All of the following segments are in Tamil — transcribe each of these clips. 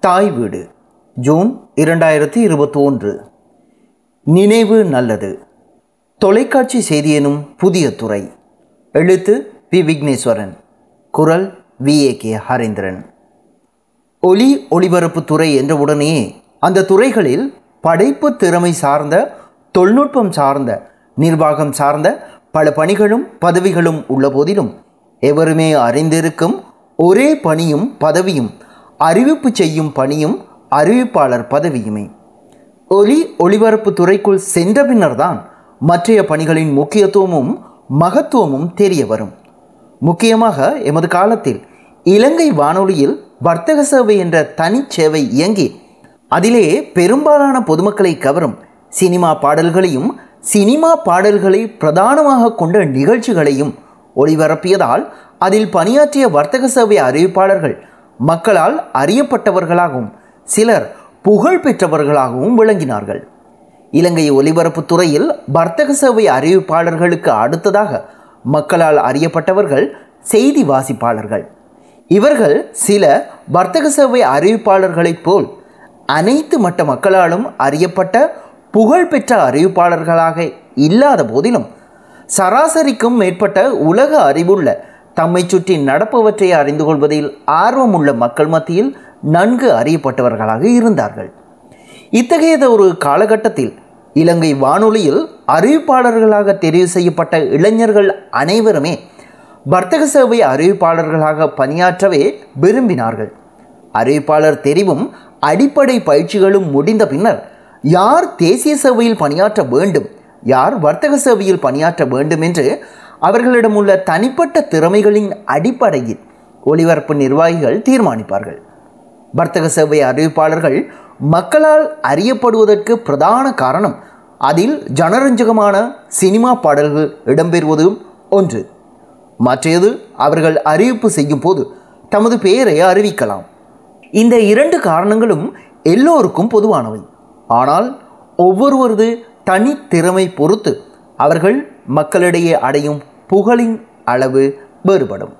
தாய் வீடு. ஜூன் இரண்டாயிரத்தி இருபத்தி ஒன்று நினைவு நல்லது. தொலைக்காட்சி செய்தி எனும் புதிய துறை. எழுத்து வி. விக்னேஸ்வரன். குரல் வி. ஏ. கே. ஹரேந்திரன். ஒலி ஒளிபரப்பு துறை என்றவுடனே அந்த துறைகளில் படைப்பு திறமை சார்ந்த தொழில்நுட்பம் சார்ந்த நிர்வாகம் சார்ந்த பல பணிகளும் பதவிகளும் உள்ள போதிலும் எவருமே அறிந்திருக்கும் ஒரே பணியும் பதவியும் அறிவிப்பு செய்யும் பணியும் அறிவிப்பாளர் பதவியுமே. ஒலி ஒளிபரப்பு துறைக்குள் சென்ற பின்னர்தான் மற்றைய பணிகளின் முக்கியத்துவமும் மகத்துவமும் தெரிய வரும். முக்கியமாக எமது காலத்தில் இலங்கை வானொலியில் வர்த்தக சேவை என்ற தனிச்சேவை இயங்கி அதிலே பெரும்பாலான பொதுமக்களை கவரும் சினிமா பாடல்களையும் சினிமா பாடல்களை பிரதானமாக கொண்ட நிகழ்ச்சிகளையும் ஒளிபரப்பியதால் அதில் பணியாற்றிய வர்த்தக சேவை அறிவிப்பாளர்கள் மக்களால் அறியப்பட்டவர்களாகவும் சிலர் புகழ் பெற்றவர்களாகவும் விளங்கினார்கள். இலங்கை ஒலிபரப்பு துறையில் வர்த்தக சேவை அறிவிப்பாளர்களுக்கு அடுத்ததாக மக்களால் அறியப்பட்டவர்கள் செய்தி வாசிப்பாளர்கள். இவர்கள் சில வர்த்தக சேவை அறிவிப்பாளர்களைப் போல் அனைத்து மட்ட மக்களாலும் அறியப்பட்ட புகழ்பெற்ற அறிவிப்பாளர்களாக இல்லாத போதிலும் சராசரிக்கும் மேற்பட்ட உலக அறிவுள்ள தம்மை சுற்றி நடப்பவற்றை அறிந்து கொள்வதில் ஆர்வம் உள்ள மக்கள் மத்தியில் நன்கு அறியப்பட்டவர்களாக இருந்தார்கள். இத்தகையத ஒரு காலகட்டத்தில் இலங்கை வானொலியில் அறிவிப்பாளர்களாக தெரிவு செய்யப்பட்ட இளைஞர்கள் அனைவருமே வர்த்தக சேவை அறிவிப்பாளர்களாக பணியாற்றவே விரும்பினார்கள். அறிவிப்பாளர் தெரிவும் அடிப்படை பயிற்சிகளும் முடிந்த பின்னர் யார் தேசிய சேவையில் பணியாற்ற வேண்டும் யார் வர்த்தக சேவையில் பணியாற்ற வேண்டும் என்று அவர்களிடம் உள்ள தனிப்பட்ட திறமைகளின் அடிப்படையில் ஒளிபரப்பு நிர்வாகிகள் தீர்மானிப்பார்கள். வர்த்தக சேவை அறிவிப்பாளர்கள் மக்களால் அறியப்படுவதற்கு பிரதான காரணம் அதில் ஜனரஞ்சகமான சினிமா பாடல்கள் இடம்பெறுவதும் ஒன்று. மற்றது அவர்கள் அறிவிப்பு செய்யும் போது தமது பெயரை அறிவிக்கலாம். இந்த இரண்டு காரணங்களும் எல்லோருக்கும் பொதுவானவை. ஆனால் ஒவ்வொருவரது தனித்திறமை பொறுத்து அவர்கள் மக்களிடையே அடையும் புகழின் அளவு வேறுபடும்.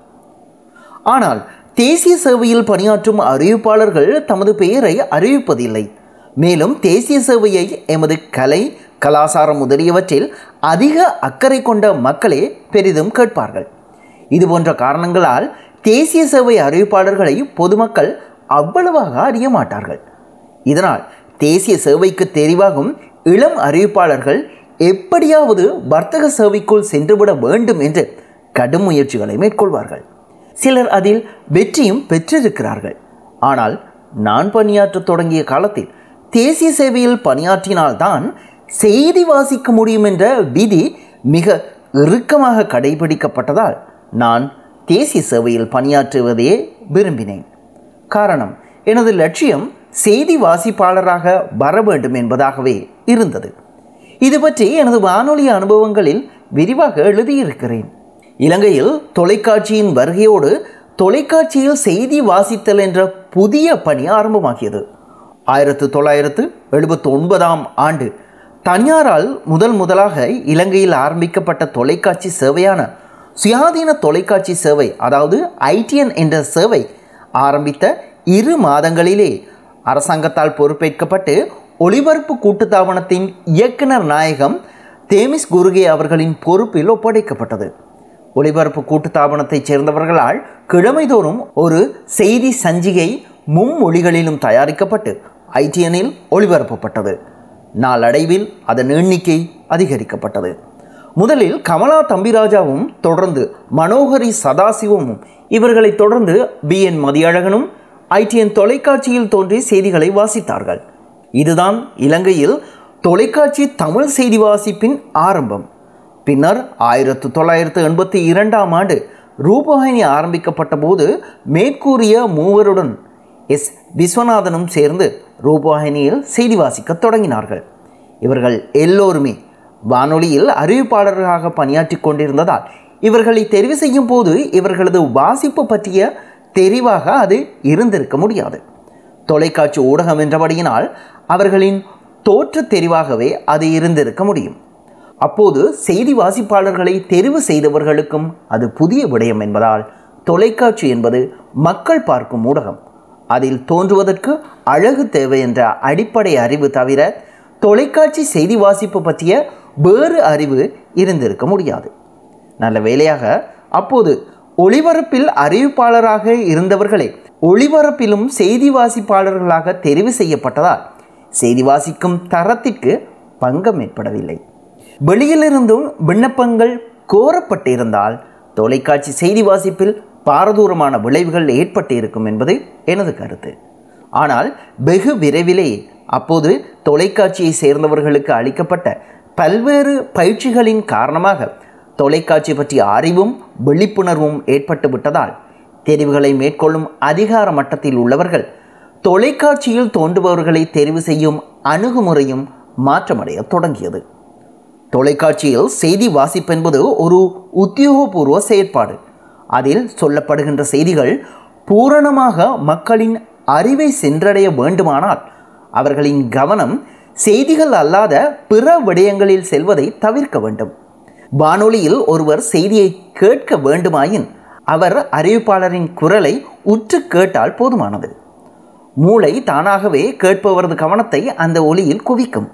ஆனால் தேசிய சேவையில் பணியாற்றும் அறிவிப்பாளர்கள் தமது பெயரை அறிவிப்பதில்லை. மேலும் தேசிய சேவையை எமது கலை கலாசாரம் முதலியவற்றில் அதிக அக்கறை கொண்ட மக்களே பெரிதும் கேட்பார்கள். இது போன்ற காரணங்களால் தேசிய சேவை அறிவிப்பாளர்களை பொதுமக்கள் அவ்வளவாக அறிய மாட்டார்கள். இதனால் தேசிய சேவைக்கு தெரிவாகும் இளம் அறிவிப்பாளர்கள் எப்படியாவது வர்த்தக சேவைக்குள் சென்றுவிட வேண்டும் என்று கடும் முயற்சிகளை மேற்கொள்வார்கள். சிலர் அதில் வெற்றியும் பெற்றிருக்கிறார்கள். ஆனால் நான் பணியாற்றத் தொடங்கிய காலத்தில் தேசிய சேவையில் பணியாற்றினால்தான் செய்தி வாசிக்க முடியும் என்ற விதி மிக இறுக்கமாக கடைபிடிக்கப்பட்டதால் நான் தேசிய சேவையில் பணியாற்றுவதையே விரும்பினேன். காரணம் எனது லட்சியம் செய்தி வாசிப்பாளராக வர வேண்டும் என்பதாகவே இருந்தது. இது பற்றி எனது வானொலி அனுபவங்களில் விரிவாக எழுதியிருக்கிறேன். இலங்கையில் தொலைக்காட்சியின் வருகையோடு தொலைக்காட்சியில் செய்தி வாசித்தல் என்ற புதிய பணி ஆரம்பமாகியது. ஆயிரத்து தொள்ளாயிரத்து எழுபத்தி ஒன்பதாம் ஆண்டு தனியாரால் முதல் முதலாக இலங்கையில் ஆரம்பிக்கப்பட்ட தொலைக்காட்சி சேவையான சுயாதீன தொலைக்காட்சி சேவை அதாவது ஐடிஎன் என்ற சேவை ஆரம்பித்த இரு மாதங்களிலே அரசாங்கத்தால் பொறுப்பேற்கப்பட்டு ஒளிபரப்பு கூட்டுத்தாபனத்தின் இயக்குனர் நாயகம் தேமிஸ் குருகே அவர்களின் பொறுப்பில் ஒப்படைக்கப்பட்டது. ஒளிபரப்பு கூட்டுத்தாபனத்தைச் சேர்ந்தவர்களால் கிழமைதோறும் ஒரு செய்தி சஞ்சிகை மும்மொழிகளிலும் தயாரிக்கப்பட்டு ஐடிஎனில் ஒளிபரப்பப்பட்டது. நாளடைவில் அதன் எண்ணிக்கை அதிகரிக்கப்பட்டது. முதலில் கமலா தம்பிராஜாவும் தொடர்ந்து மனோகரி சதாசிவமும் இவர்களைத் தொடர்ந்து பி என் மதியழகனும் ஐடிஎன் தொலைக்காட்சியில் தோன்றி செய்திகளை வாசித்தார்கள். இதுதான் இலங்கையில் தொலைக்காட்சி தமிழ் செய்தி வாசிப்பின் ஆரம்பம். பின்னர் ஆயிரத்து தொள்ளாயிரத்து எண்பத்தி இரண்டாம் ஆண்டு ரூபவாகினி ஆரம்பிக்கப்பட்ட போது மேற்கூறிய மூவருடன் எஸ். விஸ்வநாதனும் சேர்ந்து ரூபவாகினியில் செய்தி வாசிக்கத் தொடங்கினார்கள். இவர்கள் எல்லோருமே வானொலியில் அறிவிப்பாளர்களாக பணியாற்றி கொண்டிருந்ததால் இவர்களை தெரிவு செய்யும் போது இவர்களது வாசிப்பு பற்றிய தெரிவாக அது இருந்திருக்க முடியாது. தொலைக்காட்சி ஊடகம் என்றபடியினால் அவர்களின் தோற்ற தெரிவாகவே அது இருந்திருக்க முடியும். அப்போது செய்தி வாசிப்பாளர்களை தெரிவு செய்தவர்களுக்கும் அது புதிய விடயம் என்பதால் தொலைக்காட்சி என்பது மக்கள் பார்க்கும் ஊடகம். அதில் தோன்றுவதற்கு அழகு தேவை என்ற அடிப்படை அறிவு தவிர தொலைக்காட்சி செய்தி வாசிப்பு பற்றிய வேறு அறிவு இருந்திருக்க முடியாது. நல்ல வேலையாக அப்போது ஒளிபரப்பில் அறிவிப்பாளராக இருந்தவர்களே ஒளிபரப்பிலும் செய்தி வாசிப்பாளர்களாக தெரிவு செய்யப்பட்டதால் செய்தி வாசிக்கும் தரத்திற்கு பங்கம் ஏற்படவில்லை. வெளியிலிருந்தும் விண்ணப்பங்கள் கோரப்பட்டிருந்தால் தொலைக்காட்சி செய்தி வாசிப்பில் பாரதூரமான விளைவுகள் ஏற்பட்டு இருக்கும் என்பது எனது கருத்து. ஆனால் வெகு விரைவிலேயே அப்போது தொலைக்காட்சியை சேர்ந்தவர்களுக்கு அளிக்கப்பட்ட பல்வேறு பயிற்சிகளின் காரணமாக தொலைக்காட்சி பற்றிய அறிவும் விழிப்புணர்வும் ஏற்பட்டு விட்டதால் தெரிவுகளை மேற்கொள்ளும் அதிகார மட்டத்தில் உள்ளவர்கள் தொலைக்காட்சியில் தோன்றுபவர்களை தெரிவு செய்யும் அணுகுமுறையும் மாற்றமடைய தொடங்கியது. தொலைக்காட்சியில் செய்தி வாசிப்பென்பது ஒரு உத்தியோகபூர்வ செயற்பாடு. அதில் சொல்லப்படுகின்ற செய்திகள் பூரணமாக மக்களின் அறிவை சென்றடைய வேண்டுமானால் அவர்களின் கவனம் செய்திகள் அல்லாத பிற விடயங்களில் செல்வதை தவிர்க்க வேண்டும். வானொலியில் ஒருவர் செய்தியை கேட்க வேண்டுமாயின் அவர் அறிவிப்பாளரின் குரலை உற்று கேட்டால் போதுமானது. மூளை தானாகவே கேட்பவரது கவனத்தை அந்த ஒலியில் குவிக்கும்.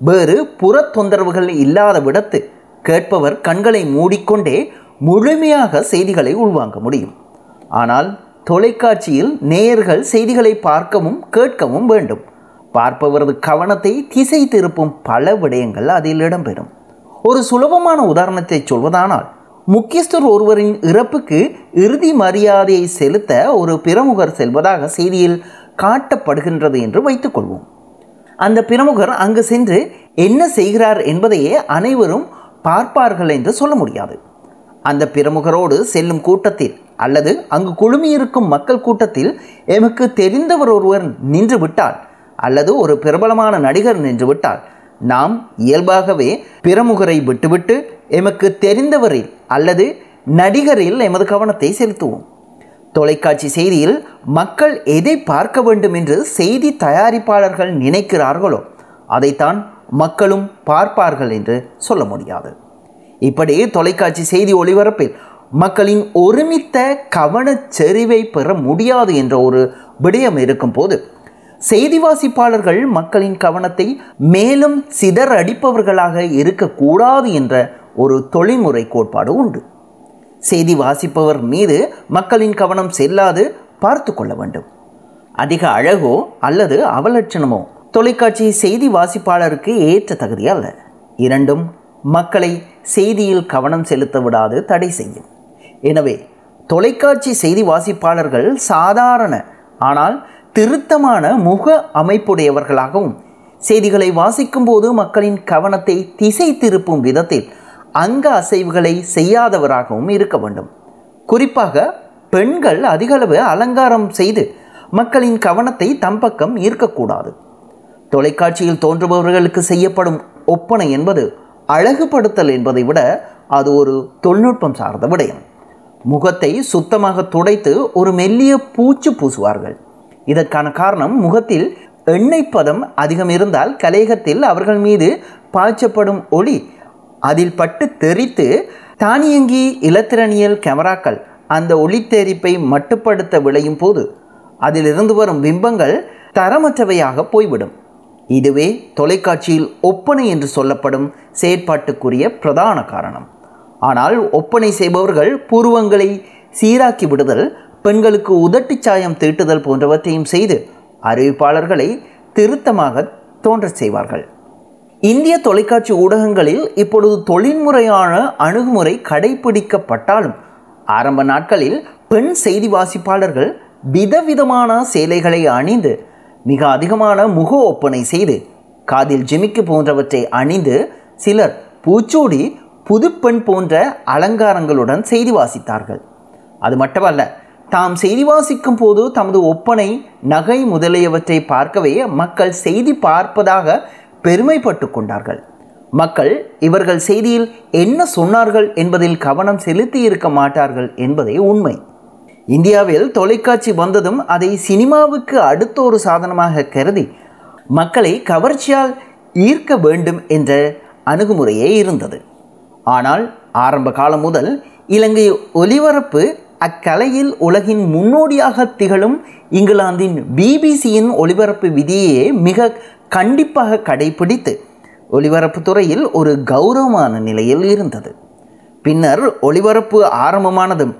வேறு புற தொந்தரவுகள் இல்லாத விடத்து கேட்பவர் கண்களை மூடிக்கொண்டே முழுமையாக செய்திகளை உள்வாங்க முடியும். ஆனால் தொலைக்காட்சியில் நேயர்கள் செய்திகளை பார்க்கவும் கேட்கவும் வேண்டும். பார்ப்பவரது கவனத்தை திசை திருப்பும் பல விடயங்கள் அதில் இடம்பெறும். ஒரு சுலபமான உதாரணத்தை சொல்வதானால் முக்கியஸ்தர் ஒருவரின் இறப்புக்கு இறுதி மரியாதையை செலுத்த ஒரு பிரமுகர் செல்வதாக செய்தியில் காட்டப்படுகின்றது என்று வைத்துக்கொள்வோம். அந்த பிரமுகர் அங்கு சென்று என்ன செய்கிறார் என்பதையே அனைவரும் பார்ப்பார்கள் என்று சொல்ல முடியாது. அந்த பிரமுகரோடு செல்லும் கூட்டத்தில் அல்லது அங்கு குழுமியிருக்கும் மக்கள் கூட்டத்தில் எமக்கு தெரிந்தவர் ஒருவர் நின்று விட்டால் அல்லது ஒரு பிரபலமான நடிகர் நின்று விட்டால் நாம் இயல்பாகவே பிரமுகரை விட்டுவிட்டு எமக்கு தெரிந்தவரில் அல்லது நடிகரில் எமது கவனத்தை செலுத்துவோம். தொலைக்காட்சி செய்தியில் மக்கள் எதை பார்க்க வேண்டும் என்று செய்தி தயாரிப்பாளர்கள் நினைக்கிறார்களோ அதைத்தான் மக்களும் பார்ப்பார்கள் என்று சொல்ல முடியாது. இப்படி தொலைக்காட்சி செய்தி ஒளிபரப்பில் மக்களின் ஒருமித்த கவனச்செறிவை பெற முடியாது என்ற ஒரு விடயம் இருக்கும்போது செய்தி வாசிப்பாளர்கள் மக்களின் கவனத்தை மேலும் சிதறடிப்பவர்களாக இருக்கக்கூடாது என்ற ஒரு தொழில்முறை கோட்பாடு உண்டு. செய்தி வாசிப்பவர் மீது மக்களின் கவனம் செல்லாது பார்த்து கொள்ள வேண்டும். அதிக அழகோ அல்லது அவலட்சணமோ தொலைக்காட்சி செய்தி வாசிப்பாளருக்கு ஏற்ற தகுதி அல்ல. இரண்டும் மக்களை செய்தியில் கவனம் செலுத்த விடாது தடை செய்யும். எனவே தொலைக்காட்சி செய்தி வாசிப்பாளர்கள் சாதாரண ஆனால் திருத்தமான முக அமைப்புடையவர்களாகவும் செய்திகளை வாசிக்கும்போது மக்களின் கவனத்தை திசை திருப்பும் விதத்தில் அங்க அசைவுகளை செய்யாதவராகவும் இருக்க வேண்டும். குறிப்பாக பெண்கள் அதிகளவு அலங்காரம் செய்து மக்களின் கவனத்தை தம் பக்கம் ஈர்க்கக்கூடாது. தொலைக்காட்சியில் தோன்றுபவர்களுக்கு செய்யப்படும் ஒப்பனை என்பது அழகுபடுத்தல் என்பதை விட அது ஒரு தொழில்நுட்பம் சார்ந்த விடயம். முகத்தை சுத்தமாக துடைத்து ஒரு மெல்லிய பூச்சு பூசுவார்கள். இதற்கான காரணம் முகத்தில் எண்ணெய் பதம் அதிகம் இருந்தால் கலேகத்தில் அவர்கள் மீது பாய்ச்சப்படும் ஒளி அதில் பட்டு தெரித்து தானியங்கி இலத்திரனியல் கேமராக்கள் அந்த ஒளித்தெரிப்பை மட்டுப்படுத்த விளையும் போது அதிலிருந்து வரும் பிம்பங்கள் தரமற்றவையாக போய்விடும். இதுவே தொலைக்காட்சியில் ஒப்பனை என்று சொல்லப்படும் செயற்பாட்டுக்குரிய பிரதான காரணம். ஆனால் ஒப்பனை செய்பவர்கள் பூர்வங்களை சீராக்கி விடுதல் பெண்களுக்கு உதட்டுச் சாயம் தீட்டுதல் போன்றவற்றையும் செய்து அறிவிப்பாளர்களை திருத்தமாக தோன்றச் செய்வார்கள். இந்திய தொலைக்காட்சி ஊடகங்களில் இப்பொழுது தொழில்முறையான அணுகுமுறை கடைபிடிக்கப்பட்டாலும் ஆரம்ப நாட்களில் பெண் செய்தி வாசிப்பாளர்கள் விதவிதமான சேலைகளை அணிந்து மிக அதிகமான முக ஒப்பனை செய்து காதில் ஜிமிக்கு போன்றவற்றை அணிந்து சிலர் பூச்சூடி புதுப்பெண் போன்ற அலங்காரங்களுடன் செய்தி வாசித்தார்கள். அது மட்டுமல்ல தாம் செய்தி வாசிக்கும் போது தமது ஒப்பனை நகை முதலியவற்றை பார்க்கவே மக்கள் செய்தி பார்ப்பதாக பெருமைப்பட்டு கொண்டார்கள். மக்கள் இவர்கள் செய்தியில் என்ன சொன்னார்கள் என்பதில் கவனம் செலுத்தி இருக்க மாட்டார்கள் என்பதே உண்மை. இந்தியாவில் தொலைக்காட்சி வந்ததும் அதை சினிமாவுக்கு அடுத்த ஒரு சாதனமாக கருதி மக்களை கவர்ச்சியால் ஈர்க்க வேண்டும் என்ற அணுகுமுறையே இருந்தது. ஆனால் ஆரம்ப காலம் முதல் இலங்கை ஒலிபரப்பு அக்கலையில் உலகின் முன்னோடியாக திகழும் இங்கிலாந்தின் பிபிசியின் ஒலிபரப்பு விதியையே மிக கண்டிப்பாக கடைபிடித்து ஒளிபரப்பு துறையில் ஒரு கௌரவமான நிலையில் இருந்தது. பின்னர் ஒளிபரப்பு ஆரம்பமானதும்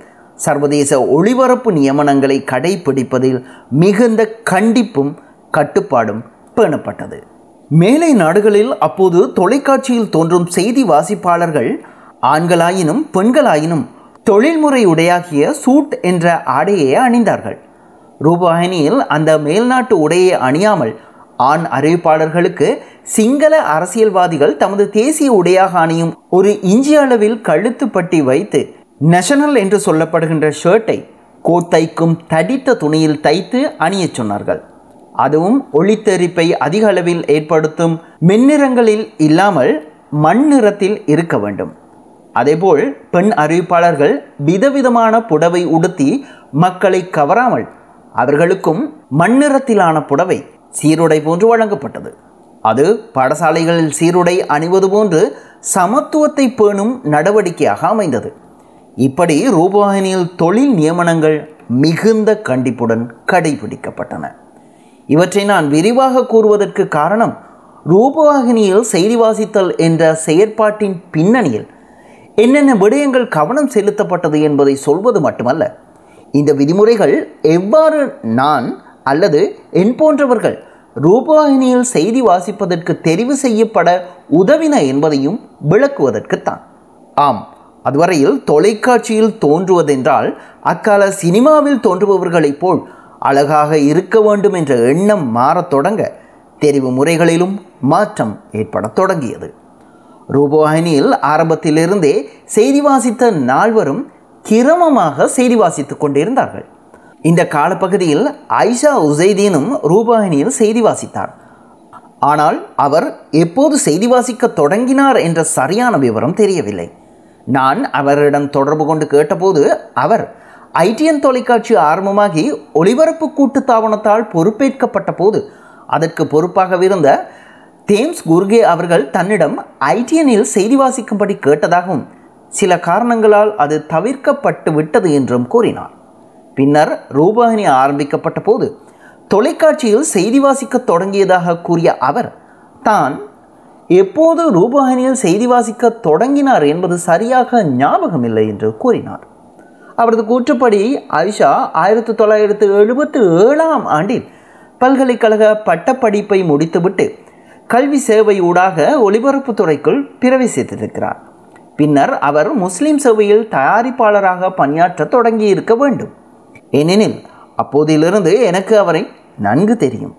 சர்வதேச ஒளிபரப்பு நியமனங்களை கடைபிடிப்பதில் மிகுந்த கண்டிப்பும் கட்டுப்பாடும் பேணப்பட்டது. மேலை நாடுகளில் அப்போது தொலைக்காட்சியில் தோன்றும் செய்தி வாசிப்பாளர்கள் ஆண்களாயினும் பெண்களாயினும் தொழில்முறை உடையாகிய சூட் என்ற ஆடையை அணிந்தார்கள். ரூபாயினியில் அந்த மேல்நாட்டு உடையை அணியாமல் ஆண் அறிவிப்பாளர்களுக்கு சிங்கள அரசியல்வாதிகள் தமது தேசிய உடையாக அணியும் ஒரு இஞ்சி அளவில் கழுத்து பட்டி வைத்து நேஷனல் என்று சொல்லப்படுகின்ற ஷர்ட்டை கோத்தைக்கும் தடித்த துணியில் தைத்து அணியச் சொன்னார்கள். அதுவும் ஒளித்தெரிப்பை அதிக அளவில் ஏற்படுத்தும் மின்னிறங்களில் இல்லாமல் மண் நிறத்தில் இருக்க வேண்டும். அதேபோல் பெண் அறிவிப்பாளர்கள் விதவிதமான புடவை உடுத்தி மக்களை கவராமல் அவர்களுக்கும் மண்ணிறத்திலான புடவை சீருடை போன்று வழங்கப்பட்டது. அது பாடசாலைகளில் சீருடை அணிவது போன்று சமத்துவத்தை பேணும் நடவடிக்கையாக அமைந்தது. இப்படி ரூபவாகினியில் தொழில் நியமனங்கள் மிகுந்த கண்டிப்புடன் கடைபிடிக்கப்பட்டன. இவற்றை நான் விரிவாக கூறுவதற்கு காரணம் ரூபவாகினியில் செய்தி வாசித்தல் என்ற செயற்பாட்டின் பின்னணியில் என்னென்ன விடயங்கள் கவனம் செலுத்தப்பட்டது என்பதை சொல்வது மட்டுமல்ல இந்த விதிமுறைகள் எவ்வாறு நான் அல்லது என் போன்றவர்கள் ரூபவாகினியில் செய்தி வாசிப்பதற்கு தெரிவு செய்யப்பட உதவின என்பதையும் விளக்குவதற்குத்தான். ஆம் அதுவரையில் தொலைக்காட்சியில் தோன்றுவதென்றால் அக்கால சினிமாவில் தோன்றுபவர்களைப் போல் அழகாக இருக்க வேண்டும் என்ற எண்ணம் மாறத் தொடங்க தெரிவு முறைகளிலும் மாற்றம் ஏற்படத் தொடங்கியது. ரூபவாகினியில் ஆரம்பத்திலிருந்தே செய்தி வாசித்த நால்வரும் கிரமமாக செய்தி வாசித்துக் கொண்டிருந்தார்கள். இந்த காலப்பகுதியில் ஐஷா உசைதீனும் ரூபாயினியில் செய்தி வாசித்தார் ஆனால் அவர் எப்போது செய்தி வாசிக்க தொடங்கினார் என்ற சரியான விவரம் தெரியவில்லை. நான் அவரிடம் தொடர்பு கொண்டு கேட்டபோது அவர் ஐடிஎன் தொலைக்காட்சி ஆரம்பமாகி ஒளிபரப்பு கூட்டுத்தாபனத்தால் பொறுப்பேற்கப்பட்ட போது அதற்கு பொறுப்பாகவிருந்த தேம்ஸ் குர்கே அவர்கள் தன்னிடம் ஐடிஎனில் செய்தி வாசிக்கும்படி கேட்டதாகவும் சில காரணங்களால் அது தவிர்க்கப்பட்டு விட்டது என்றும் கூறினார். பின்னர் ரூபாயினி ஆரம்பிக்கப்பட்ட போது தொலைக்காட்சியில் செய்தி வாசிக்க தொடங்கியதாக கூறிய அவர் தான் எப்போது ரூபாயினியில் செய்தி வாசிக்க தொடங்கினார் என்பது சரியாக ஞாபகமில்லை என்று கூறினார். அவரது கூற்றுப்படி ஐஷா ஆயிரத்தி தொள்ளாயிரத்து எழுபத்தி ஏழாம் ஆண்டில் பல்கலைக்கழக பட்டப்படிப்பை முடித்துவிட்டு கல்வி சேவை ஊடாக ஒலிபரப்பு துறைக்குள் பிரவேசித்திருக்கிறார் பின்னர் அவர் முஸ்லீம் சேவையில் தயாரிப்பாளராக பணியாற்ற தொடங்கி இருக்க வேண்டும். ஏனெனில் அப்போதிலிருந்து எனக்கு அவரை நன்கு தெரியும்.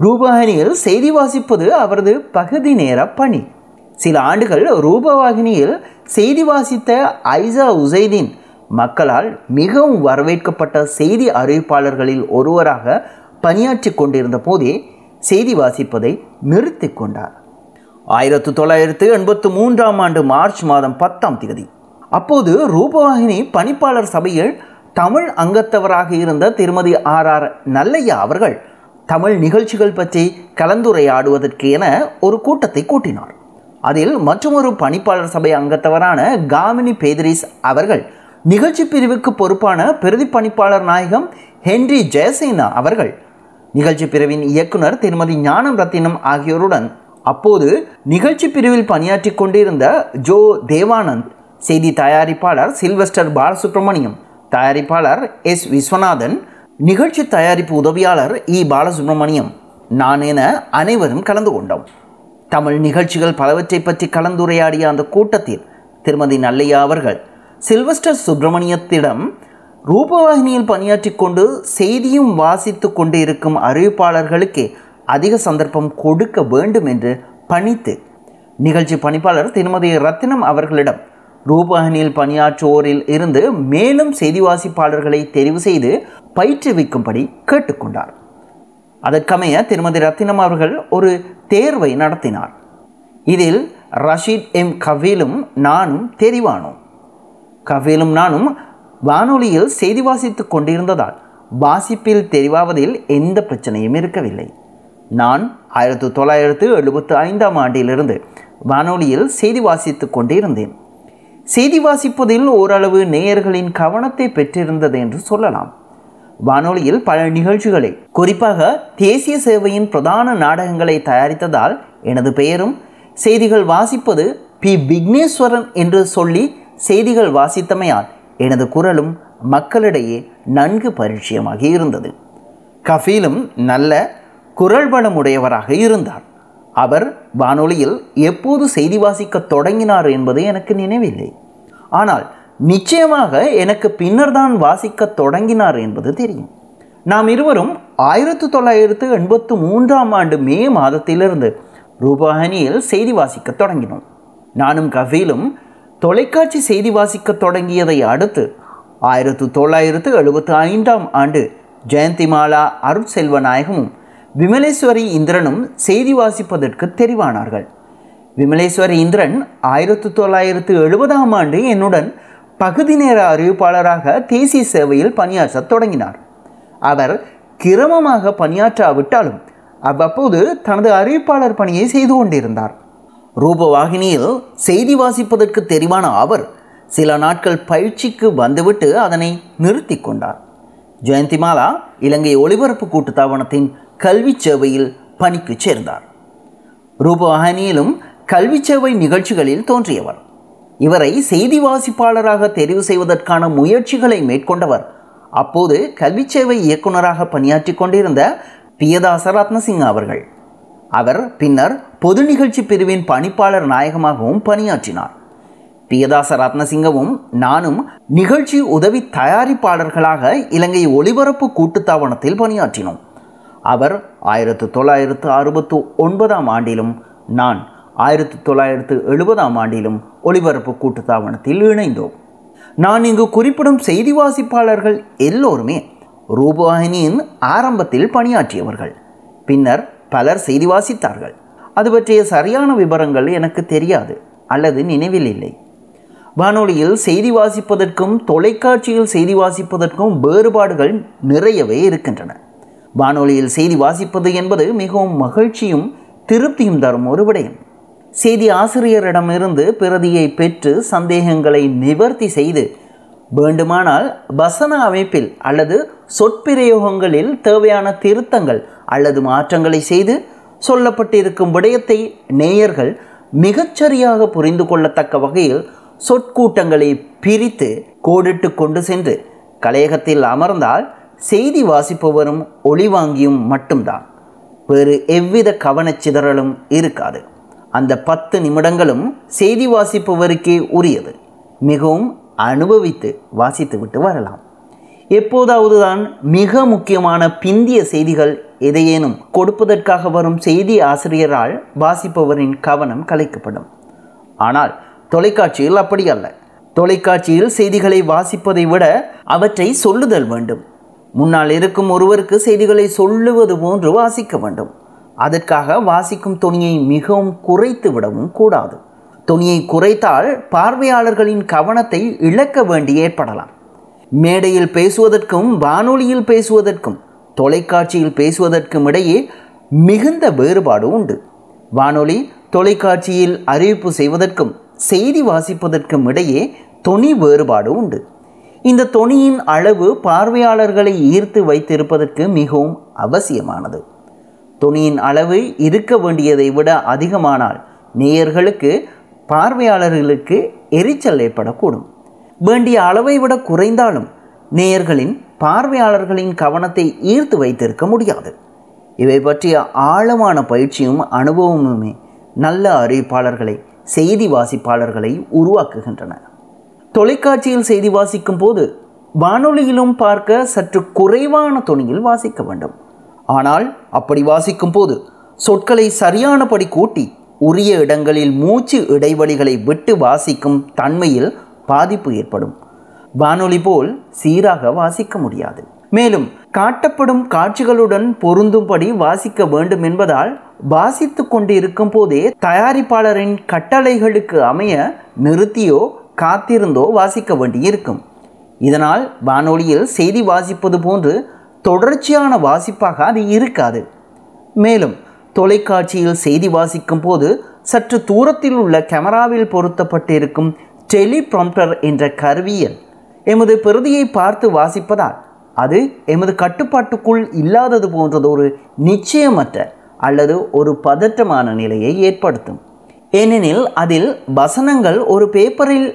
ரூபவாகினியில் செய்தி வாசிப்பது அவரது பகுதி நேர பணி. சில ஆண்டுகள் ரூபவாகினியில் செய்தி வாசித்த ஐசா உசைதீன் மக்களால் மிகவும் வரவேற்கப்பட்ட செய்தி அறிவிப்பாளர்களில் ஒருவராக பணியாற்றி கொண்டிருந்த போதே செய்தி வாசிப்பதை நிறுத்தி கொண்டார். ஆயிரத்து தொள்ளாயிரத்து எண்பத்து மூன்றாம் ஆண்டு மார்ச் மாதம் பத்தாம் தேதி. அப்போது ரூபவாகினி பணிப்பாளர் சபையில் தமிழ் அங்கத்தவராக இருந்த திருமதி ஆர் ஆர் நல்லையா அவர்கள் தமிழ் நிகழ்ச்சிகள் பற்றி கலந்துரையாடுவதற்கு என ஒரு கூட்டத்தை கூட்டினார். அதில் மற்றொரு பணிப்பாளர் சபை அங்கத்தவரான காமினி பேதரிஸ் அவர்கள் நிகழ்ச்சி பிரிவுக்கு பொறுப்பான பிரதி பணிப்பாளர் நாயகம் ஹென்றி ஜெயசேனா அவர்கள் நிகழ்ச்சி பிரிவின் இயக்குனர் திருமதி ஞானம் ரத்தினம் ஆகியோருடன் அப்போது நிகழ்ச்சி பிரிவில் பணியாற்றி கொண்டிருந்த ஜோ தேவானந்த் செய்தி தயாரிப்பாளர் சில்வெஸ்டர் பாலசுப்ரமணியம் தயாரிப்பாளர் எஸ் விஸ்வநாதன் நிகழ்ச்சி தயாரிப்பு உதவியாளர் இ பாலசுப்ரமணியம். நான் என அனைவரும் கலந்து கொண்டோம். தமிழ் நிகழ்ச்சிகள் பலவற்றை பற்றி கலந்துரையாடிய அந்த கூட்டத்தில் திருமதி நல்லையா அவர்கள் சில்வஸ்டர் சுப்பிரமணியத்திடம் ரூபவாகினியில் பணியாற்றி கொண்டு செய்தியும் வாசித்து கொண்டு இருக்கும் அறிவிப்பாளர்களுக்கே அதிக சந்தர்ப்பம் கொடுக்க வேண்டும் என்று பணித்து நிகழ்ச்சி பணிப்பாளர் திருமதி ரத்தினம் அவர்களிடம் ரூபகனில் பணியாற்றுவோரில் இருந்து மேலும் செய்தி வாசிப்பாளர்களை தெரிவு செய்து பயிற்றுவிக்கும்படி கேட்டுக்கொண்டார். அதற்கமைய திருமதி ரத்தினம் அவர்கள் ஒரு தேர்வை நடத்தினார். இதில் ரஷீத் எம். கவீலும் நானும் தெரிவானோம். கவீலும் நானும் வானொலியில் செய்தி வாசித்துக் கொண்டிருந்ததால் வாசிப்பில் தெரிவாவதில் எந்த பிரச்சனையும் இருக்கவில்லை. நான் ஆயிரத்தி தொள்ளாயிரத்து எழுபத்து ஐந்தாம் ஆண்டிலிருந்து வானொலியில் செய்தி வாசித்துக் கொண்டிருந்தேன். செய்தி வாசிப்பதில் ஓரளவு நேயர்களின் கவனத்தை பெற்றிருந்தது என்று சொல்லலாம். வானொலியில் பல நிகழ்ச்சிகளை குறிப்பாக தேசிய சேவையின் பிரதான நாடகங்களை தயாரித்ததால் எனது பெயரும் செய்திகள் வாசிப்பது பி. விக்னேஸ்வரன் என்று சொல்லி செய்திகள் வாசித்தமையால் எனது குரலும் மக்களிடையே நன்கு பரிச்சயமாகி இருந்தது. கஃபீலும் நல்ல குரல் வளமுடையவராக இருந்தார். அவர் வானொலியில் எப்போது செய்தி வாசிக்க தொடங்கினார் என்பது எனக்கு நினைவில்லை. ஆனால் நிச்சயமாக எனக்கு பின்னர்தான் வாசிக்க தொடங்கினார் என்பது தெரியும். நாம் இருவரும் ஆயிரத்து தொள்ளாயிரத்து எண்பத்து மூன்றாம் ஆண்டு மே மாதத்திலிருந்து ரூபானியில் செய்தி வாசிக்க தொடங்கினோம். நானும் கஃபீலும் தொலைக்காட்சி செய்தி வாசிக்க தொடங்கியதை அடுத்து ஆயிரத்து தொள்ளாயிரத்து எழுபத்து ஐந்தாம் ஆண்டு ஜெயந்திமாலா அருட்செல்வநாயகமும் விமலேஸ்வரி இந்திரனும் செய்தி வாசிப்பதற்கு தெரிவானார்கள். விமலேஸ்வரி இந்திரன் ஆயிரத்து தொள்ளாயிரத்து எழுபதாம் ஆண்டு என்னுடன் பகுதி நேர அறிவிப்பாளராக தேசிய சேவையில் பணியாற்ற தொடங்கினார். அவர் கிரமமாக பணியாற்றாவிட்டாலும் அவ்வப்போது தனது அறிவிப்பாளர் பணியை செய்து கொண்டிருந்தார். ரூபவாகினியில் செய்தி வாசிப்பதற்கு தெரிவான அவர் சில நாட்கள் பயிற்சிக்கு வந்துவிட்டு அதனை நிறுத்தி கொண்டார். ஜெயந்திமாலா இலங்கை ஒலிபரப்பு கூட்டுத்தாபனத்தின் கல்வி சேவையில் பணிக்கு சேர்ந்தார். ரூபவாகினியிலும் கல்வி சேவை நிகழ்ச்சிகளில் தோன்றியவர். இவரை செய்தி வாசிப்பாளராக தெரிவு செய்வதற்கான முயற்சிகளை மேற்கொண்டவர். அப்போது கல்வி சேவை இயக்குநராக பணியாற்றி கொண்டிருந்த பியதாச ரத்னசிங் அவர்கள். அவர் பின்னர் பொது நிகழ்ச்சி பிரிவின் பணிப்பாளர் நாயகமாகவும் பணியாற்றினார். பியதாச ரத்னசிங்கவும் நானும் நிகழ்ச்சி உதவி தயாரிப்பாளர்களாக இலங்கை ஒலிபரப்பு கூட்டுத்தாபனத்தில் பணியாற்றினோம். அவர் ஆயிரத்து தொள்ளாயிரத்து அறுபத்து ஒன்பதாம் ஆண்டிலும் நான் ஆயிரத்து தொள்ளாயிரத்து எழுபதாம் ஆண்டிலும் ஒலிபரப்பு கூட்டுத்தாபனத்தில் இணைந்தோம். நான் இங்கு குறிப்பிடும் செய்தி வாசிப்பாளர்கள் எல்லோருமே ரூபவாகினியின் ஆரம்பத்தில் பணியாற்றியவர்கள். பின்னர் பலர் செய்தி வாசித்தார்கள். அது பற்றிய சரியான விவரங்கள் எனக்கு தெரியாது அல்லது நினைவில் இல்லை. வானொலியில் செய்தி வாசிப்பதற்கும் தொலைக்காட்சியில் செய்தி வாசிப்பதற்கும் வேறுபாடுகள் நிறையவே இருக்கின்றன. வானொலியில் செய்தி வாசிப்பது என்பது மிகவும் மகிழ்ச்சியும் திருப்தியும் தரும் ஒரு விடயம். செய்தி ஆசிரியரிடமிருந்து பிரதியை பெற்று சந்தேகங்களை நிவர்த்தி செய்து வேண்டுமானால் வசன அமைப்பில் அல்லது சொற்பிரயோகங்களில் தேவையான திருத்தங்கள் அல்லது மாற்றங்களை செய்து சொல்லப்பட்டிருக்கும் விடயத்தை நேயர்கள் மிகச்சரியாக புரிந்து கொள்ளத்தக்க வகையில் சொற்கூட்டங்களை பிரித்து கோடிட்டு கொண்டு சென்று கலையகத்தில் அமர்ந்தால் செய்தி வாசிப்பவரும் ஒளிவாங்கியும் மட்டும்தான். வேறு எவ்வித கவனச்சிதறலும் இருக்காது. அந்த பத்து நிமிடங்களும் செய்தி வாசிப்பவருக்கே உரியது. மிகவும் அனுபவித்து வாசித்துவிட்டு வரலாம். எப்போதாவது தான் மிக முக்கியமான பிந்திய செய்திகள் எதையேனும் கொடுப்பதற்காக வரும் செய்தி ஆசிரியரால் வாசிப்பவரின் கவனம் கலைக்கப்படும். ஆனால் தொலைக்காட்சியில் அப்படி அல்ல. தொலைக்காட்சியில் செய்திகளை வாசிப்பதை விட அவற்றை சொல்லுதல் வேண்டும். முன்னால் இருக்கும் ஒருவருக்கு செய்திகளை சொல்லுவது போன்று வாசிக்க வேண்டும். அதற்காக வாசிக்கும் துணியை மிகவும் குறைத்து விடவும் கூடாது. தொனியை குறைத்தால் பார்வையாளர்களின் கவனத்தை இழக்க வேண்டி ஏற்படலாம். மேடையில் பேசுவதற்கும் வானொலியில் பேசுவதற்கும் தொலைக்காட்சியில் பேசுவதற்கும் இடையே மிகுந்த வேறுபாடு உண்டு. வானொலி தொலைக்காட்சியில் அறிவிப்பு செய்வதற்கும் செய்தி வாசிப்பதற்கும் இடையே தொனி வேறுபாடு உண்டு. இந்த தொனியின் அளவு பார்வையாளர்களை ஈர்த்து வைத்திருப்பதற்கு மிகவும் அவசியமானது. தொனியின் அளவு இருக்க வேண்டியதை விட அதிகமானால் நேயர்களுக்கு பார்வையாளர்களுக்கு எரிச்சல் ஏற்படக்கூடும். வேண்டிய அளவை விட குறைந்தாலும் நேயர்களின் பார்வையாளர்களின் கவனத்தை ஈர்த்து வைத்திருக்க முடியாது. இவை பற்றிய ஆழமான பயிற்சியும் அனுபவமுமே நல்ல அறிவிப்பாளர்களை செய்தி வாசிப்பாளர்களை உருவாக்குகின்றன. தொலைக்காட்சியில் செய்தி வாசிக்கும் போது வானொலியிலும் பார்க்க சற்று குறைவான துணியில் வாசிக்க வேண்டும். ஆனால் அப்படி வாசிக்கும் போது சொற்களை சரியானபடி கூட்டி உரிய இடங்களில் மூச்சு இடைவெளிகளை விட்டு வாசிக்கும் தன்மையில் பாதிப்பு ஏற்படும். வானொலி போல் சீராக வாசிக்க முடியாது. மேலும் காட்டப்படும் காட்சிகளுடன் பொருந்தும்படி வாசிக்க வேண்டும் என்பதால் வாசித்து கொண்டிருக்கும் போதே தயாரிப்பாளரின் கட்டளைகளுக்கு அமைய நிறுத்தியோ காத்திருந்தோ வாசிக்க வேண்டியிருக்கும். இதனால் வானொலியில் செய்தி வாசிப்பது போன்று தொடர்ச்சியான வாசிப்பாக அது இருக்காது. மேலும் தொலைக்காட்சியில் செய்தி வாசிக்கும் போது சற்று தூரத்தில் உள்ள கேமராவில் பொருத்தப்பட்டிருக்கும் டெலிப்ராம்ப்டர் என்ற கருவியில் எமது பிரதியை பார்த்து வாசிப்பதால் அது எமது கட்டுப்பாட்டுக்குள் இல்லாதது போன்றது ஒரு நிச்சயமற்ற அல்லது ஒரு பதற்றமான நிலையை ஏற்படுத்தும். ஏனெனில் அதில் வசனங்கள் ஒரு பேப்பரில்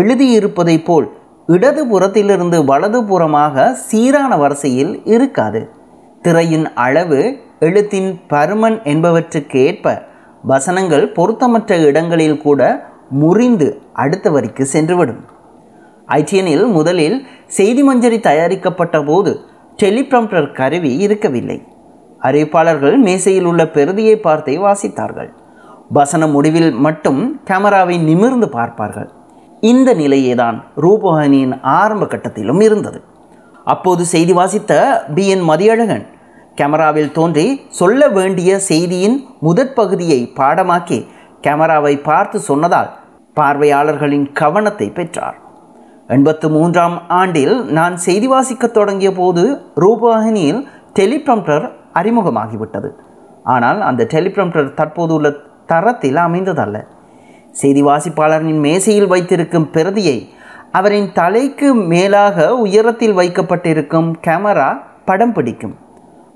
எழுதியிருப்பதைப் போல் இடது புறத்திலிருந்து வலது புறமாக சீரான வரிசையில் இருக்காது. திரையின் அளவு எழுத்தின் பருமன் என்பவற்றுக்கு ஏற்ப வசனங்கள் பொருத்தமற்ற இடங்களில் கூட முறிந்து அடுத்த வரிக்கு சென்றுவிடும். ஐடிஎனில் முதலில் செய்தி மஞ்சரி தயாரிக்கப்பட்ட போது டெலிப்ராம்ப்டர் கருவி இருக்கவில்லை. அறிவிப்பாளர்கள் மேசையில் உள்ள பெருதியை பார்த்தே வாசித்தார்கள். வசன முடிவில் மட்டும் கேமராவை நிமிர்ந்து பார்ப்பார்கள். இந்த நிலையே தான் ரூபவாகினியின் ஆரம்ப கட்டத்திலும் இருந்தது. அப்போது செய்தி வாசித்த பி. என். மதியழகன் கேமராவில் தோன்றி சொல்ல வேண்டிய செய்தியின் முதற் பகுதியை பாடமாக்கி கேமராவை பார்த்து சொன்னதால் பார்வையாளர்களின் கவனத்தை பெற்றார். எண்பத்து மூன்றாம் ஆண்டில் நான் செய்தி வாசிக்கத் தொடங்கிய போது ரூபவாகினியில் டெலிப்ரம்டர் அறிமுகமாகிவிட்டது. ஆனால் அந்த டெலிப்ரம்டர் தற்போது உள்ள தரத்தில் அமைந்ததல்ல. செய்தி வாசிப்பாளரின் மேசையில் வைத்திருக்கும் பிரதியை அவரின் தலைக்கு மேலாக உயரத்தில் வைக்கப்பட்டிருக்கும் கேமரா படம் பிடிக்கும்.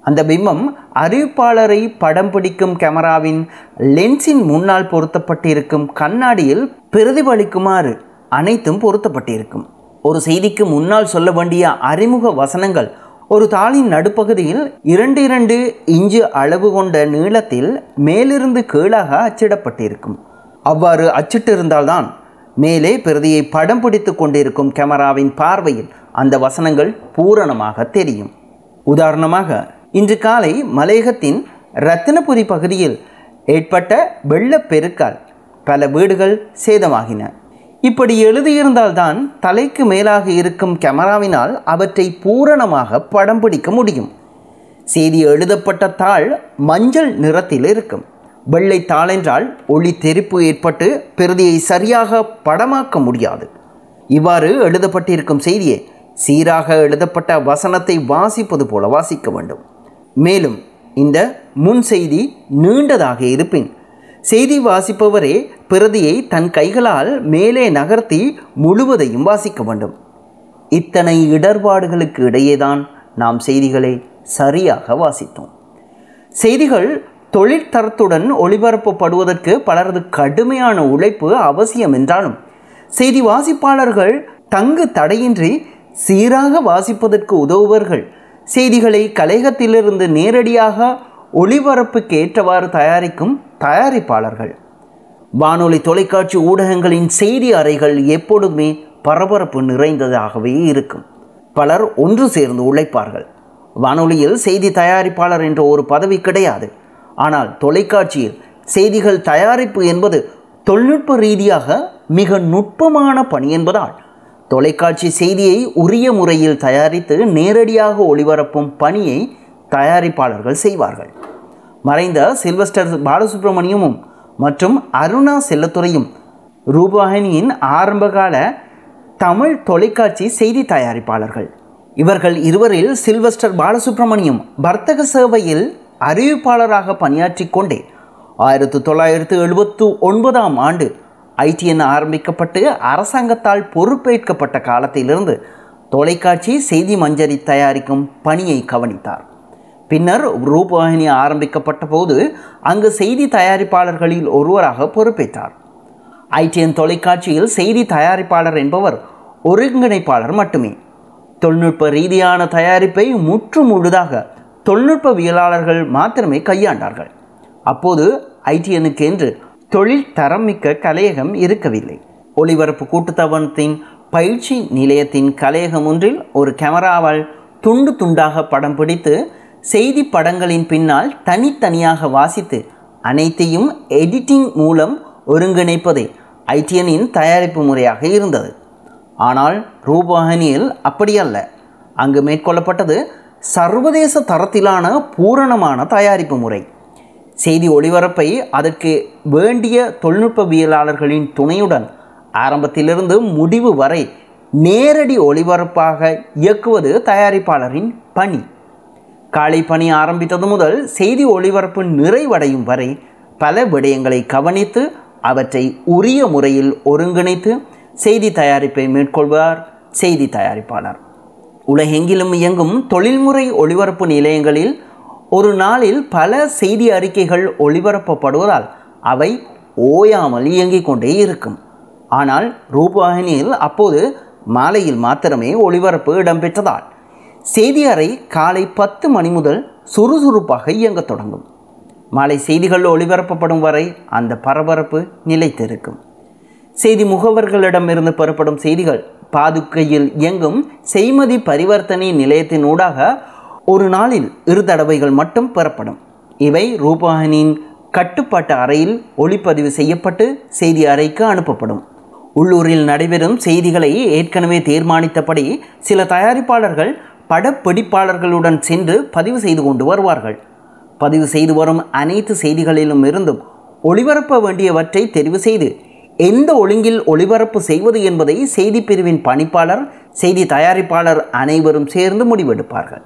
அந்த பிம்பம் அறிவிப்பாளரை படம் பிடிக்கும் கேமராவின் லென்ஸின் முன்னால் பொருத்தப்பட்டிருக்கும் கண்ணாடியில் பிரதிபலிக்குமாறு அனைத்தும் பொருத்தப்பட்டிருக்கும். ஒரு செய்திக்கு முன்னால் சொல்ல வேண்டிய அறிமுக வசனங்கள். ஒரு தாளின் நடுப்பகுதியில் இரண்டு இரண்டு இஞ்சு அளவு கொண்ட நீளத்தில் மேலிருந்து கீழாக அச்சிடப்பட்டிருக்கும். அவ்வாறு அச்சிட்டிருந்தால்தான் மேலே பிரதியை படம் பிடித்து கொண்டிருக்கும் கேமராவின் பார்வையில் அந்த வசனங்கள் பூரணமாக தெரியும். உதாரணமாக இன்று காலை மலையகத்தின் ரத்தினபுரி பகுதியில் ஏற்பட்ட வெள்ளப்பெருக்கால் பல வீடுகள் சேதமாகின. இப்படி எழுதியிருந்தால்தான் தலைக்கு மேலாக இருக்கும் கேமராவினால் அவற்றை பூரணமாக படம் பிடிக்க முடியும். செய்தி எழுதப்பட்ட தாள் மஞ்சள் நிறத்தில் இருக்கும். வெள்ளை தாளென்றால் ஒளி தெரிப்பு ஏற்பட்டு பிரதியை சரியாக படமாக்க முடியாது. இவ்வாறு எழுதப்பட்டிருக்கும் செய்தியை சீராக எழுதப்பட்ட வசனத்தை வாசிப்பது போல வாசிக்க வேண்டும். மேலும் இந்த முன் செய்தி நீண்டதாக இருப்பின் செய்தி வாசிப்பவரே பிரதியை தன் கைகளால் மேலே நகர்த்தி முழுவதையும் வாசிக்க வேண்டும். இத்தனை இடர்பாடுகளுக்கு இடையேதான் நாம் செய்திகளை சரியாக வாசித்தோம். செய்திகள் தொழிற்தரத்துடன் ஒளிபரப்பப்படுவதற்கு பலரது கடுமையான உழைப்பு அவசியம் என்றாலும் செய்தி வாசிப்பாளர்கள் தங்கு தடையின்றி சீராக வாசிப்பதற்கு உதவுவர்கள் செய்திகளை கலையகத்திலிருந்து நேரடியாக ஒளிபரப்புக்கு ஏற்றவாறு தயாரிக்கும் தயாரிப்பாளர்கள். வானொலி தொலைக்காட்சி ஊடகங்களின் செய்தி அறைகள் எப்பொழுதுமே பரபரப்பு நிறைந்ததாகவே இருக்கும். பலர் ஒன்று சேர்ந்து உழைப்பார்கள். வானொலியில் செய்தி தயாரிப்பாளர் என்ற ஒரு பதவி கிடையாது. ஆனால் தொலைக்காட்சியில் செய்திகள் தயாரிப்பு என்பது தொழில்நுட்ப ரீதியாக மிக நுட்பமான பணி என்பதால் தொலைக்காட்சி செய்தியை உரிய முறையில் தயாரித்து நேரடியாக ஒளிபரப்பும் பணியை தயாரிப்பாளர்கள் செய்வார்கள். மறைந்த சில்வஸ்டர் பாலசுப்ரமணியமும் மற்றும் அருணா செல்லத்துறையும் ரூபாயினியின் ஆரம்பகால தமிழ் தொலைக்காட்சி செய்தி தயாரிப்பாளர்கள். இவர்கள் இருவரில் சில்வஸ்டர் பாலசுப்ரமணியம் வர்த்தக சேவையில் அறிவிப்பாளராக பணியாற்றி கொண்டே ஆயிரத்தி தொள்ளாயிரத்து எழுபத்து ஒன்பதாம் ஆண்டு ஐடிஎன் ஆரம்பிக்கப்பட்டு அரசாங்கத்தால் பொறுப்பேற்கப்பட்ட காலத்திலிருந்து தொலைக்காட்சி செய்தி மஞ்சரி தயாரிக்கும் பணியை கவனித்தார். பின்னர் ரூபவாகினி ஆரம்பிக்கப்பட்ட போது அங்கு செய்தி தயாரிப்பாளர்களில் ஒருவராக பொறுப்பேற்றார். ஐடிஎன் தொலைக்காட்சியில் செய்தி தயாரிப்பாளர் என்பவர் ஒருங்கிணைப்பாளர் மட்டுமே. தொழில்நுட்ப ரீதியான தயாரிப்பை முற்று முழுதாக தொழில்நுட்பவியலாளர்கள் மாத்திரமே கையாண்டார்கள். அப்போது ஐடிஎனுக்கு என்று தொழில் தரம் மிக்க கலையகம் இருக்கவில்லை. ஒளிபரப்பு கூட்டுத்தவனத்தின் பயிற்சி நிலையத்தின் கலையகம் ஒன்றில் ஒரு கேமராவால் துண்டு துண்டாக படம் பிடித்து செய்தி படங்களின் பின்னால் தனித்தனியாக வாசித்து அனைத்தையும் எடிட்டிங் மூலம் ஒருங்கிணைப்பதே ஐடிஎனின் தயாரிப்பு முறையாக இருந்தது. ஆனால் ரூபாகனியில் அப்படியல்ல. அங்கு மேற்கொள்ளப்பட்டது சர்வதேச தரத்திலான பூரணமான தயாரிப்பு முறை. செய்தி ஒளிபரப்பை அதற்கு வேண்டிய தொழில்நுட்பவியலாளர்களின் துணையுடன் ஆரம்பத்திலிருந்து முடிவு வரை நேரடி ஒளிபரப்பாக இயக்குவது தயாரிப்பாளரின் பணி. காலை பணி ஆரம்பித்தது முதல் செய்தி ஒளிபரப்பு நிறைவடையும் வரை பல விடயங்களை கவனித்து அவற்றை உரிய முறையில் ஒருங்கிணைத்து செய்தி தயாரிப்பை மேற்கொள்வார் செய்தி தயாரிப்பாளர். உலகெங்கிலும் இயங்கும் தொழில்முறை ஒளிபரப்பு நிலையங்களில் ஒரு நாளில் பல செய்தி அறிக்கைகள் ஒளிபரப்பப்படுவதால் அவை ஓயாமல் இயங்கிக் கொண்டே இருக்கும். ஆனால் ரூபவாகினியில் அப்போது மாலையில் மாத்திரமே ஒளிபரப்பு இடம்பெற்றதால் செய்தி அறை காலை பத்து மணி முதல் சுறுசுறுப்பாக இயங்கத் தொடங்கும். மாலை செய்திகள் ஒளிபரப்பப்படும் வரை அந்த பரபரப்பு நிலைத்திருக்கும். செய்தி முகவர்களிடமிருந்து பெறப்படும் செய்திகள் பாதுகையில் இயங்கும் செய்மதி பரிவர்த்தனை நிலையத்தின் ஊடாக ஒரு நாளில் இரு தடவைகள் மட்டும் பெறப்படும். இவை ரூபானின் கட்டுப்பாட்டு அறையில் ஒளிப்பதிவு செய்யப்பட்டு செய்தி அறைக்கு அனுப்பப்படும். உள்ளூரில் நடைபெறும் செய்திகளை ஏற்கனவே தீர்மானித்தபடி சில தயாரிப்பாளர்கள் படப்பிடிப்பாளர்களுடன் சென்று பதிவு செய்து கொண்டு வருவார்கள். பதிவு செய்து வரும் அனைத்து செய்திகளிலும் இருந்தும் ஒளிபரப்ப வேண்டியவற்றை தெரிவு செய்து எந்த ஒழுங்கில் ஒளிபரப்பு செய்வது என்பதை செய்தி பிரிவின் பணிப்பாளர் செய்தி தயாரிப்பாளர் அனைவரும் சேர்ந்து முடிவெடுப்பார்கள்.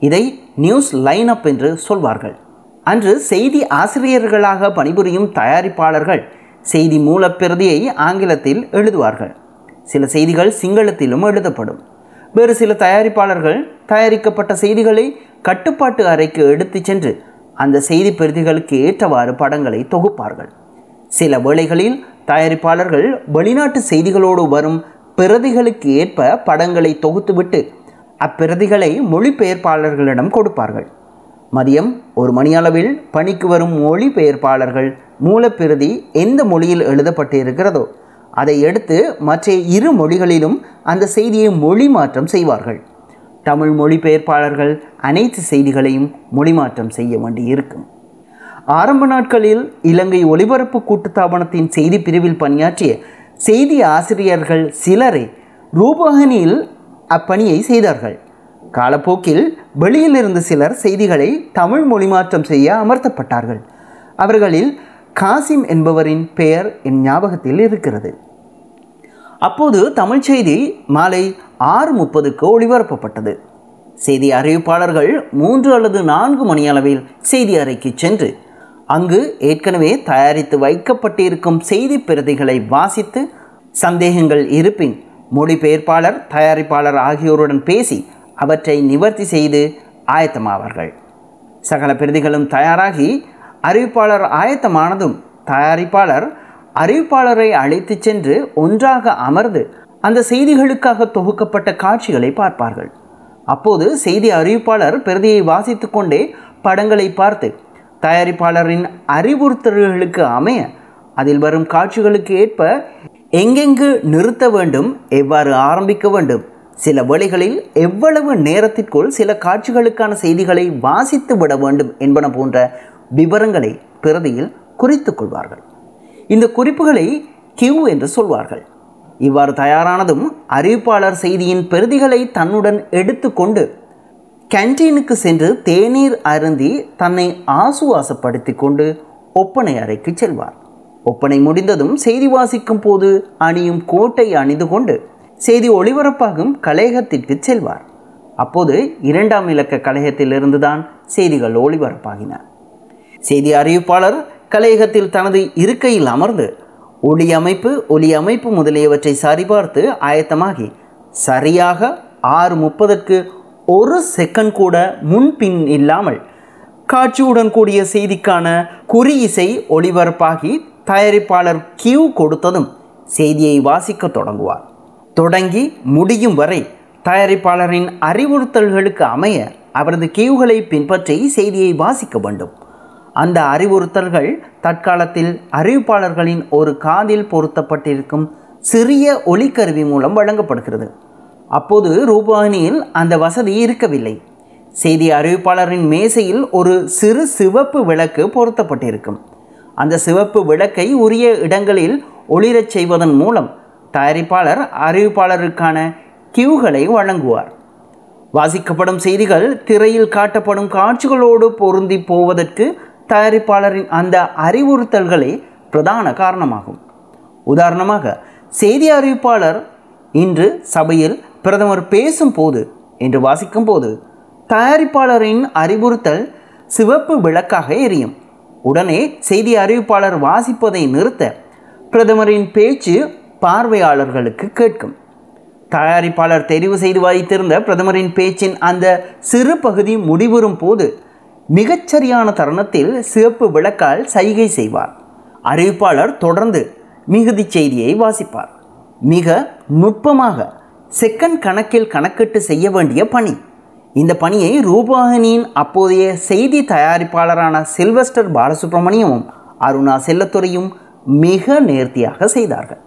இதை நியூஸ் லைன் அப் என்று சொல்வார்கள். அன்று செய்தி ஆசிரியர்களாக பணிபுரியும் தயாரிப்பாளர்கள் செய்தி மூலப்பிரதியை ஆங்கிலத்தில் எழுதுவார்கள். சில செய்திகள் சிங்களத்திலும் எழுதப்படும். வேறு சில தயாரிப்பாளர்கள் தயாரிக்கப்பட்ட செய்திகளை கட்டுப்பாட்டு அறைக்கு எடுத்துச் சென்று அந்த செய்தி பிரதிகளுக்கு ஏற்றவாறு படங்களை தொகுப்பார்கள். சில வேளைகளில் தயாரிப்பாளர்கள் வெளிநாட்டு செய்திகளோடு வரும் பிரதிகளுக்கு ஏற்ப படங்களை தொகுத்துவிட்டு அப்பிரதிகளை மொழிபெயர்ப்பாளர்களிடம் கொடுப்பார்கள். மதியம் ஒரு மணியளவில் பணிக்கு வரும் மொழிபெயர்ப்பாளர்கள் மூலப்பிரதி எந்த மொழியில் எழுதப்பட்டு இருக்கிறதோ அதை எடுத்து மற்ற இரு மொழிகளிலும் அந்த செய்தியை மொழி மாற்றம் செய்வார்கள். தமிழ் மொழிபெயர்ப்பாளர்கள் அனைத்து செய்திகளையும் மொழி மாற்றம் செய்ய வேண்டியிருக்கும் ஆரம்ப நாட்களில் இலங்கை ஒலிபரப்பு கூட்டுத்தாபனத்தின் செய்தி பிரிவில் பணியாற்றிய செய்தி ஆசிரியர்கள் சிலரே ரூபகனியில் அப்பணியை செய்தார்கள். காலப்போக்கில் வெளியிலிருந்து சிலர் செய்திகளை தமிழ் மொழிமாற்றம் செய்ய அமர்த்தப்பட்டார்கள். அவர்களில் காசிம் என்பவரின் பெயர் என் ஞாபகத்தில் இருக்கிறது. அப்போது தமிழ் செய்தி மாலை ஆறு முப்பதுக்கு ஒளிபரப்பப்பட்டது. செய்தி அறிவிப்பாளர்கள் மூன்று அல்லது நான்கு மணியளவில் செய்தி அறைக்கு சென்று அங்கு ஏற்கனவே தயாரித்து வைக்கப்பட்டிருக்கும் செய்தி பிரதிகளை வாசித்து சந்தேகங்கள் இருப்பின் மொழிபெயர்ப்பாளர் தயாரிப்பாளர் ஆகியோருடன் பேசி அவற்றை நிவர்த்தி செய்து ஆயத்தமாவார்கள். சகல பிரதிகளும் தயாராகி அறிவிப்பாளர் ஆயத்தமானதும் தயாரிப்பாளர் அறிவிப்பாளரை அழைத்து சென்று ஒன்றாக அமர்ந்து அந்த செய்திகளுக்காக தொகுக்கப்பட்ட காட்சிகளை பார்ப்பார்கள். அப்போது செய்தி அறிவிப்பாளர் பிரதியை வாசித்து கொண்டே படங்களை பார்த்து தயாரிப்பாளரின் அறிவுறுத்தல்களுக்கு அமைய அதில் வரும் காட்சிகளுக்கு ஏற்ப எங்கெங்கு நிறுத்த வேண்டும் எவ்வாறு ஆரம்பிக்க வேண்டும் சில வேளைகளில் எவ்வளவு நேரத்திற்குள் சில காட்சிகளுக்கான செய்திகளை வாசித்து விட வேண்டும் என்பன போன்ற விவரங்களை பிரதியில் குறித்து கொள்வார்கள். இந்த குறிப்புகளை கியூ என்று சொல்வார்கள். இவ்வாறு தயாரானதும் அறிவிப்பாளர் செய்தியின் பிரதிகளை தன்னுடன் எடுத்துக்கொண்டு கேன்டீனுக்கு சென்று தேநீர் அருந்தி தன்னை ஆசுவாசப்படுத்தி கொண்டு ஒப்பனை அறைக்கு செல்வார். ஒப்பனை முடிந்ததும் செய்தி வாசிக்கும் போது அணியும் கோட்டை அணிந்து கொண்டு செய்தி ஒளிபரப்பாகும் கலையகத்திற்கு செல்வார். அப்போது இரண்டாம் இலக்க கலையகத்திலிருந்து தான் செய்திகள் ஒளிபரப்பாகின. செய்தி அறிவிப்பாளர் கலையகத்தில் தனது இருக்கையில் அமர்ந்து ஒளி அமைப்பு ஒலி அமைப்பு முதலியவற்றை சரிபார்த்து ஆயத்தமாகி சரியாக ஆறு முப்பதற்கு ஒரு செகண்ட் கூட முன்பின் இல்லாமல் காட்சியுடன் கூடிய செய்திக்கான குறி இசை ஒளிபரப்பாகி தயாரிப்பாளர் கியூ கொடுத்ததும் செய்தியை வாசிக்க தொடங்குவார். தொடங்கி முடியும் வரை தயாரிப்பாளரின் அறிவுறுத்தல்களுக்கு அமைய அவரது கியூகளை பின்பற்றி செய்தியை வாசிக்க வேண்டும். அந்த அறிவுறுத்தல்கள் தற்காலத்தில் அறிவிப்பாளர்களின் ஒரு காதில் பொருத்தப்பட்டிருக்கும் சிறிய ஒலிக்கருவி மூலம் வழங்கப்படுகிறது. அப்போது ரூபானியில் அந்த வசதி இருக்கவில்லை. செய்தி அறிவிப்பாளரின் மேசையில் ஒரு சிறு சிவப்பு விளக்கு பொருத்தப்பட்டிருக்கும். அந்த சிவப்பு விளக்கை உரிய இடங்களில் ஒளிரச் செய்வதன் மூலம் தயாரிப்பாளர் அறிவிப்பாளருக்கான கியூகளை வழங்குவார். வாசிக்கப்படும் செய்திகள் திரையில் காட்டப்படும் காட்சிகளோடு பொருந்தி போவதற்கு தயாரிப்பாளரின் அந்த அறிவுறுத்தல்களே பிரதான காரணமாகும். உதாரணமாக செய்தி அறிவிப்பாளர் இன்று சபையில் பிரதமர் பேசும்போது என்று வாசிக்கும்போது தயாரிப்பாளரின் அறிவுறுத்தல் சிவப்பு விளக்காக எரியும். உடனே செய்தி அறிவிப்பாளர் வாசிப்பதை நிறுத்த பிரதமரின் பேச்சு பார்வையாளர்களுக்கு கேட்கும். தயாரிப்பாளர் தெரிவு செய்து வைத்திருந்த பிரதமரின் பேச்சின் அந்த சிறு பகுதி முடிவுறும் போது மிகச்சரியான தருணத்தில் சிவப்பு விளக்கால் சைகை செய்வார். அறிவிப்பாளர் தொடர்ந்து மிகுதி செய்தியை வாசிப்பார். மிக நுட்பமாக செகண்ட் கணக்கில் கணக்கிட்டு செய்ய வேண்டிய பணி. இந்த பணியை ரூபாகினியின் அப்போதைய செய்தி தயாரிப்பாளரான சில்வஸ்டர் பாலசுப்ரமணியமும் அருணா செல்லத்துறையும் மிக நேர்த்தியாக செய்தார்கள்.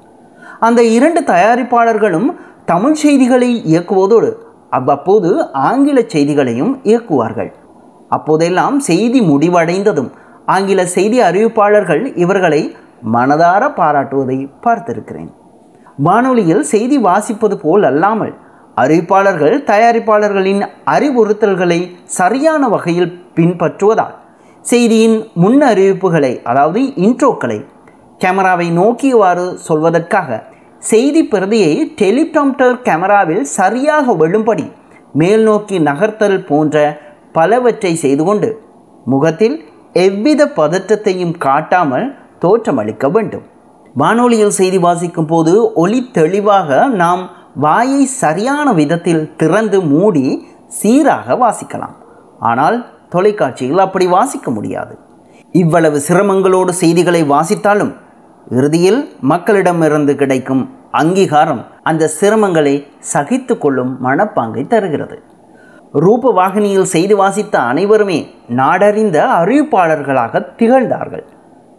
அந்த இரண்டு தயாரிப்பாளர்களும் தமிழ் செய்திகளை இயக்குவதோடு அவ்வப்போது ஆங்கில செய்திகளையும் இயக்குவார்கள். அப்போதெல்லாம் செய்தி முடிவடைந்ததும் ஆங்கில செய்தி அறிவிப்பாளர்கள் இவர்களை மனதார பாராட்டுவதை பார்த்திருக்கிறேன். வானொலியில் செய்தி வாசிப்பது போல் அல்லாமல் அறிவிப்பாளர்கள் தயாரிப்பாளர்களின் அறிவுறுத்தல்களை சரியான வகையில் பின்பற்றுவதால் செய்தியின் முன் அறிவிப்புகளை அதாவது இன்ட்ரோக்களை கேமராவை நோக்கியவாறு சொல்வதற்காக செய்தி பிரதியை டெலிப்ராம்டர் கேமராவில் சரியாக விழும்படி மேல் நோக்கி நகர்த்தல் போன்ற பலவற்றை செய்து கொண்டு முகத்தில் எவ்வித பதற்றத்தையும் காட்டாமல் தோற்றமளிக்க வேண்டும். வானொலியில் செய்தி வாசிக்கும் போது ஒளி தெளிவாக நாம் வாயை சரியான விதத்தில் திறந்து மூடி சீராக வாசிக்கலாம். ஆனால் தொலைக்காட்சியில் அப்படி வாசிக்க முடியாது. இவ்வளவு சிரமங்களோடு செய்திகளை வாசித்தாலும் இறுதியில் மக்களிடமிருந்து கிடைக்கும் அங்கீகாரம் அந்த சிரமங்களை சகித்து கொள்ளும் மனப்பாங்கை தருகிறது. ரூபவாகினியில் செய்தி வாசித்த அனைவருமே நாடறிந்த அறிவிப்பாளர்களாக திகழ்ந்தார்கள்.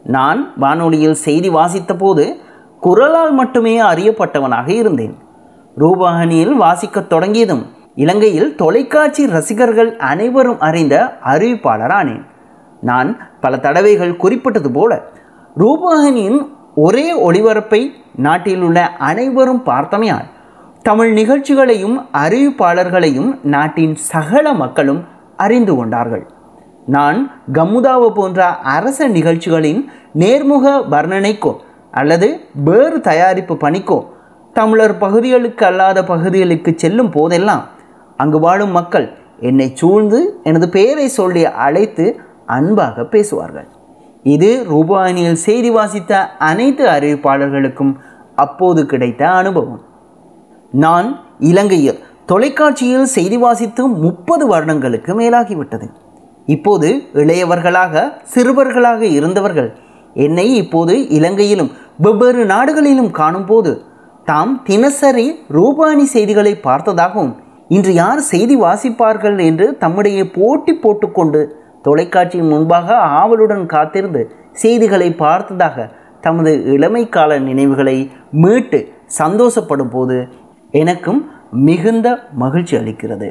நான் வானொலியில் செய்தி வாசித்த போது குரலால் மட்டுமே அறியப்பட்டவனாக இருந்தேன். ரூபவாகினியில் வாசிக்கத் தொடங்கியதும் இலங்கையில் தொலைக்காட்சி ரசிகர்கள் அனைவரும் அறிந்த அறிவிப்பாளரானேன். நான் பல தடவைகள் குறிப்பிட்டது போல ரூபவாகினியின் ஒரே ஒளிபரப்பை நாட்டில் உள்ள அனைவரும் பார்த்தமையால் தமிழ் நிகழ்ச்சிகளையும் அறிவிப்பாளர்களையும் நாட்டின் சகல மக்களும் அறிந்து கொண்டார்கள். நான் கமுதாவு போன்ற அரச நிகழ்ச்சிகளின் நேர்முக வர்ணனைக்கோ அல்லது வேறு தயாரிப்பு பணிக்கோ தமிழர் பகுதிகளுக்கு அல்லாத பகுதிகளுக்கு செல்லும் போதெல்லாம் அங்கு வாழும் மக்கள் என்னை சூழ்ந்து எனது பெயரை சொல்லி அழைத்து அன்பாக பேசுவார்கள். இது ரூபானியில் செய்தி வாசித்த அனைத்து அறிவிப்பாளர்களுக்கும் அப்போது கிடைத்த அனுபவம். நான் இலங்கையில் தொலைக்காட்சியில் செய்தி வாசித்து முப்பது வருடங்களுக்கு மேலாகிவிட்டது. இப்போது இளையவர்களாக சிறுவர்களாக இருந்தவர்கள் என்னை இப்போது இலங்கையிலும் வெவ்வேறு நாடுகளிலும் காணும்போது தாம் தினசரி ரூபானி செய்திகளை பார்த்ததாகவும் இன்று யார் செய்தி வாசிப்பார்கள் என்று தம்முடைய போட்டி போட்டுக்கொண்டு தொலைக்காட்சியின் முன்பாக ஆவலுடன் காத்திருந்து செய்திகளை பார்த்ததாக தமது இளமைக்கால நினைவுகளை மீட்டு சந்தோஷப்படும் போது எனக்கும் மிகுந்த மகிழ்ச்சி அளிக்கிறது.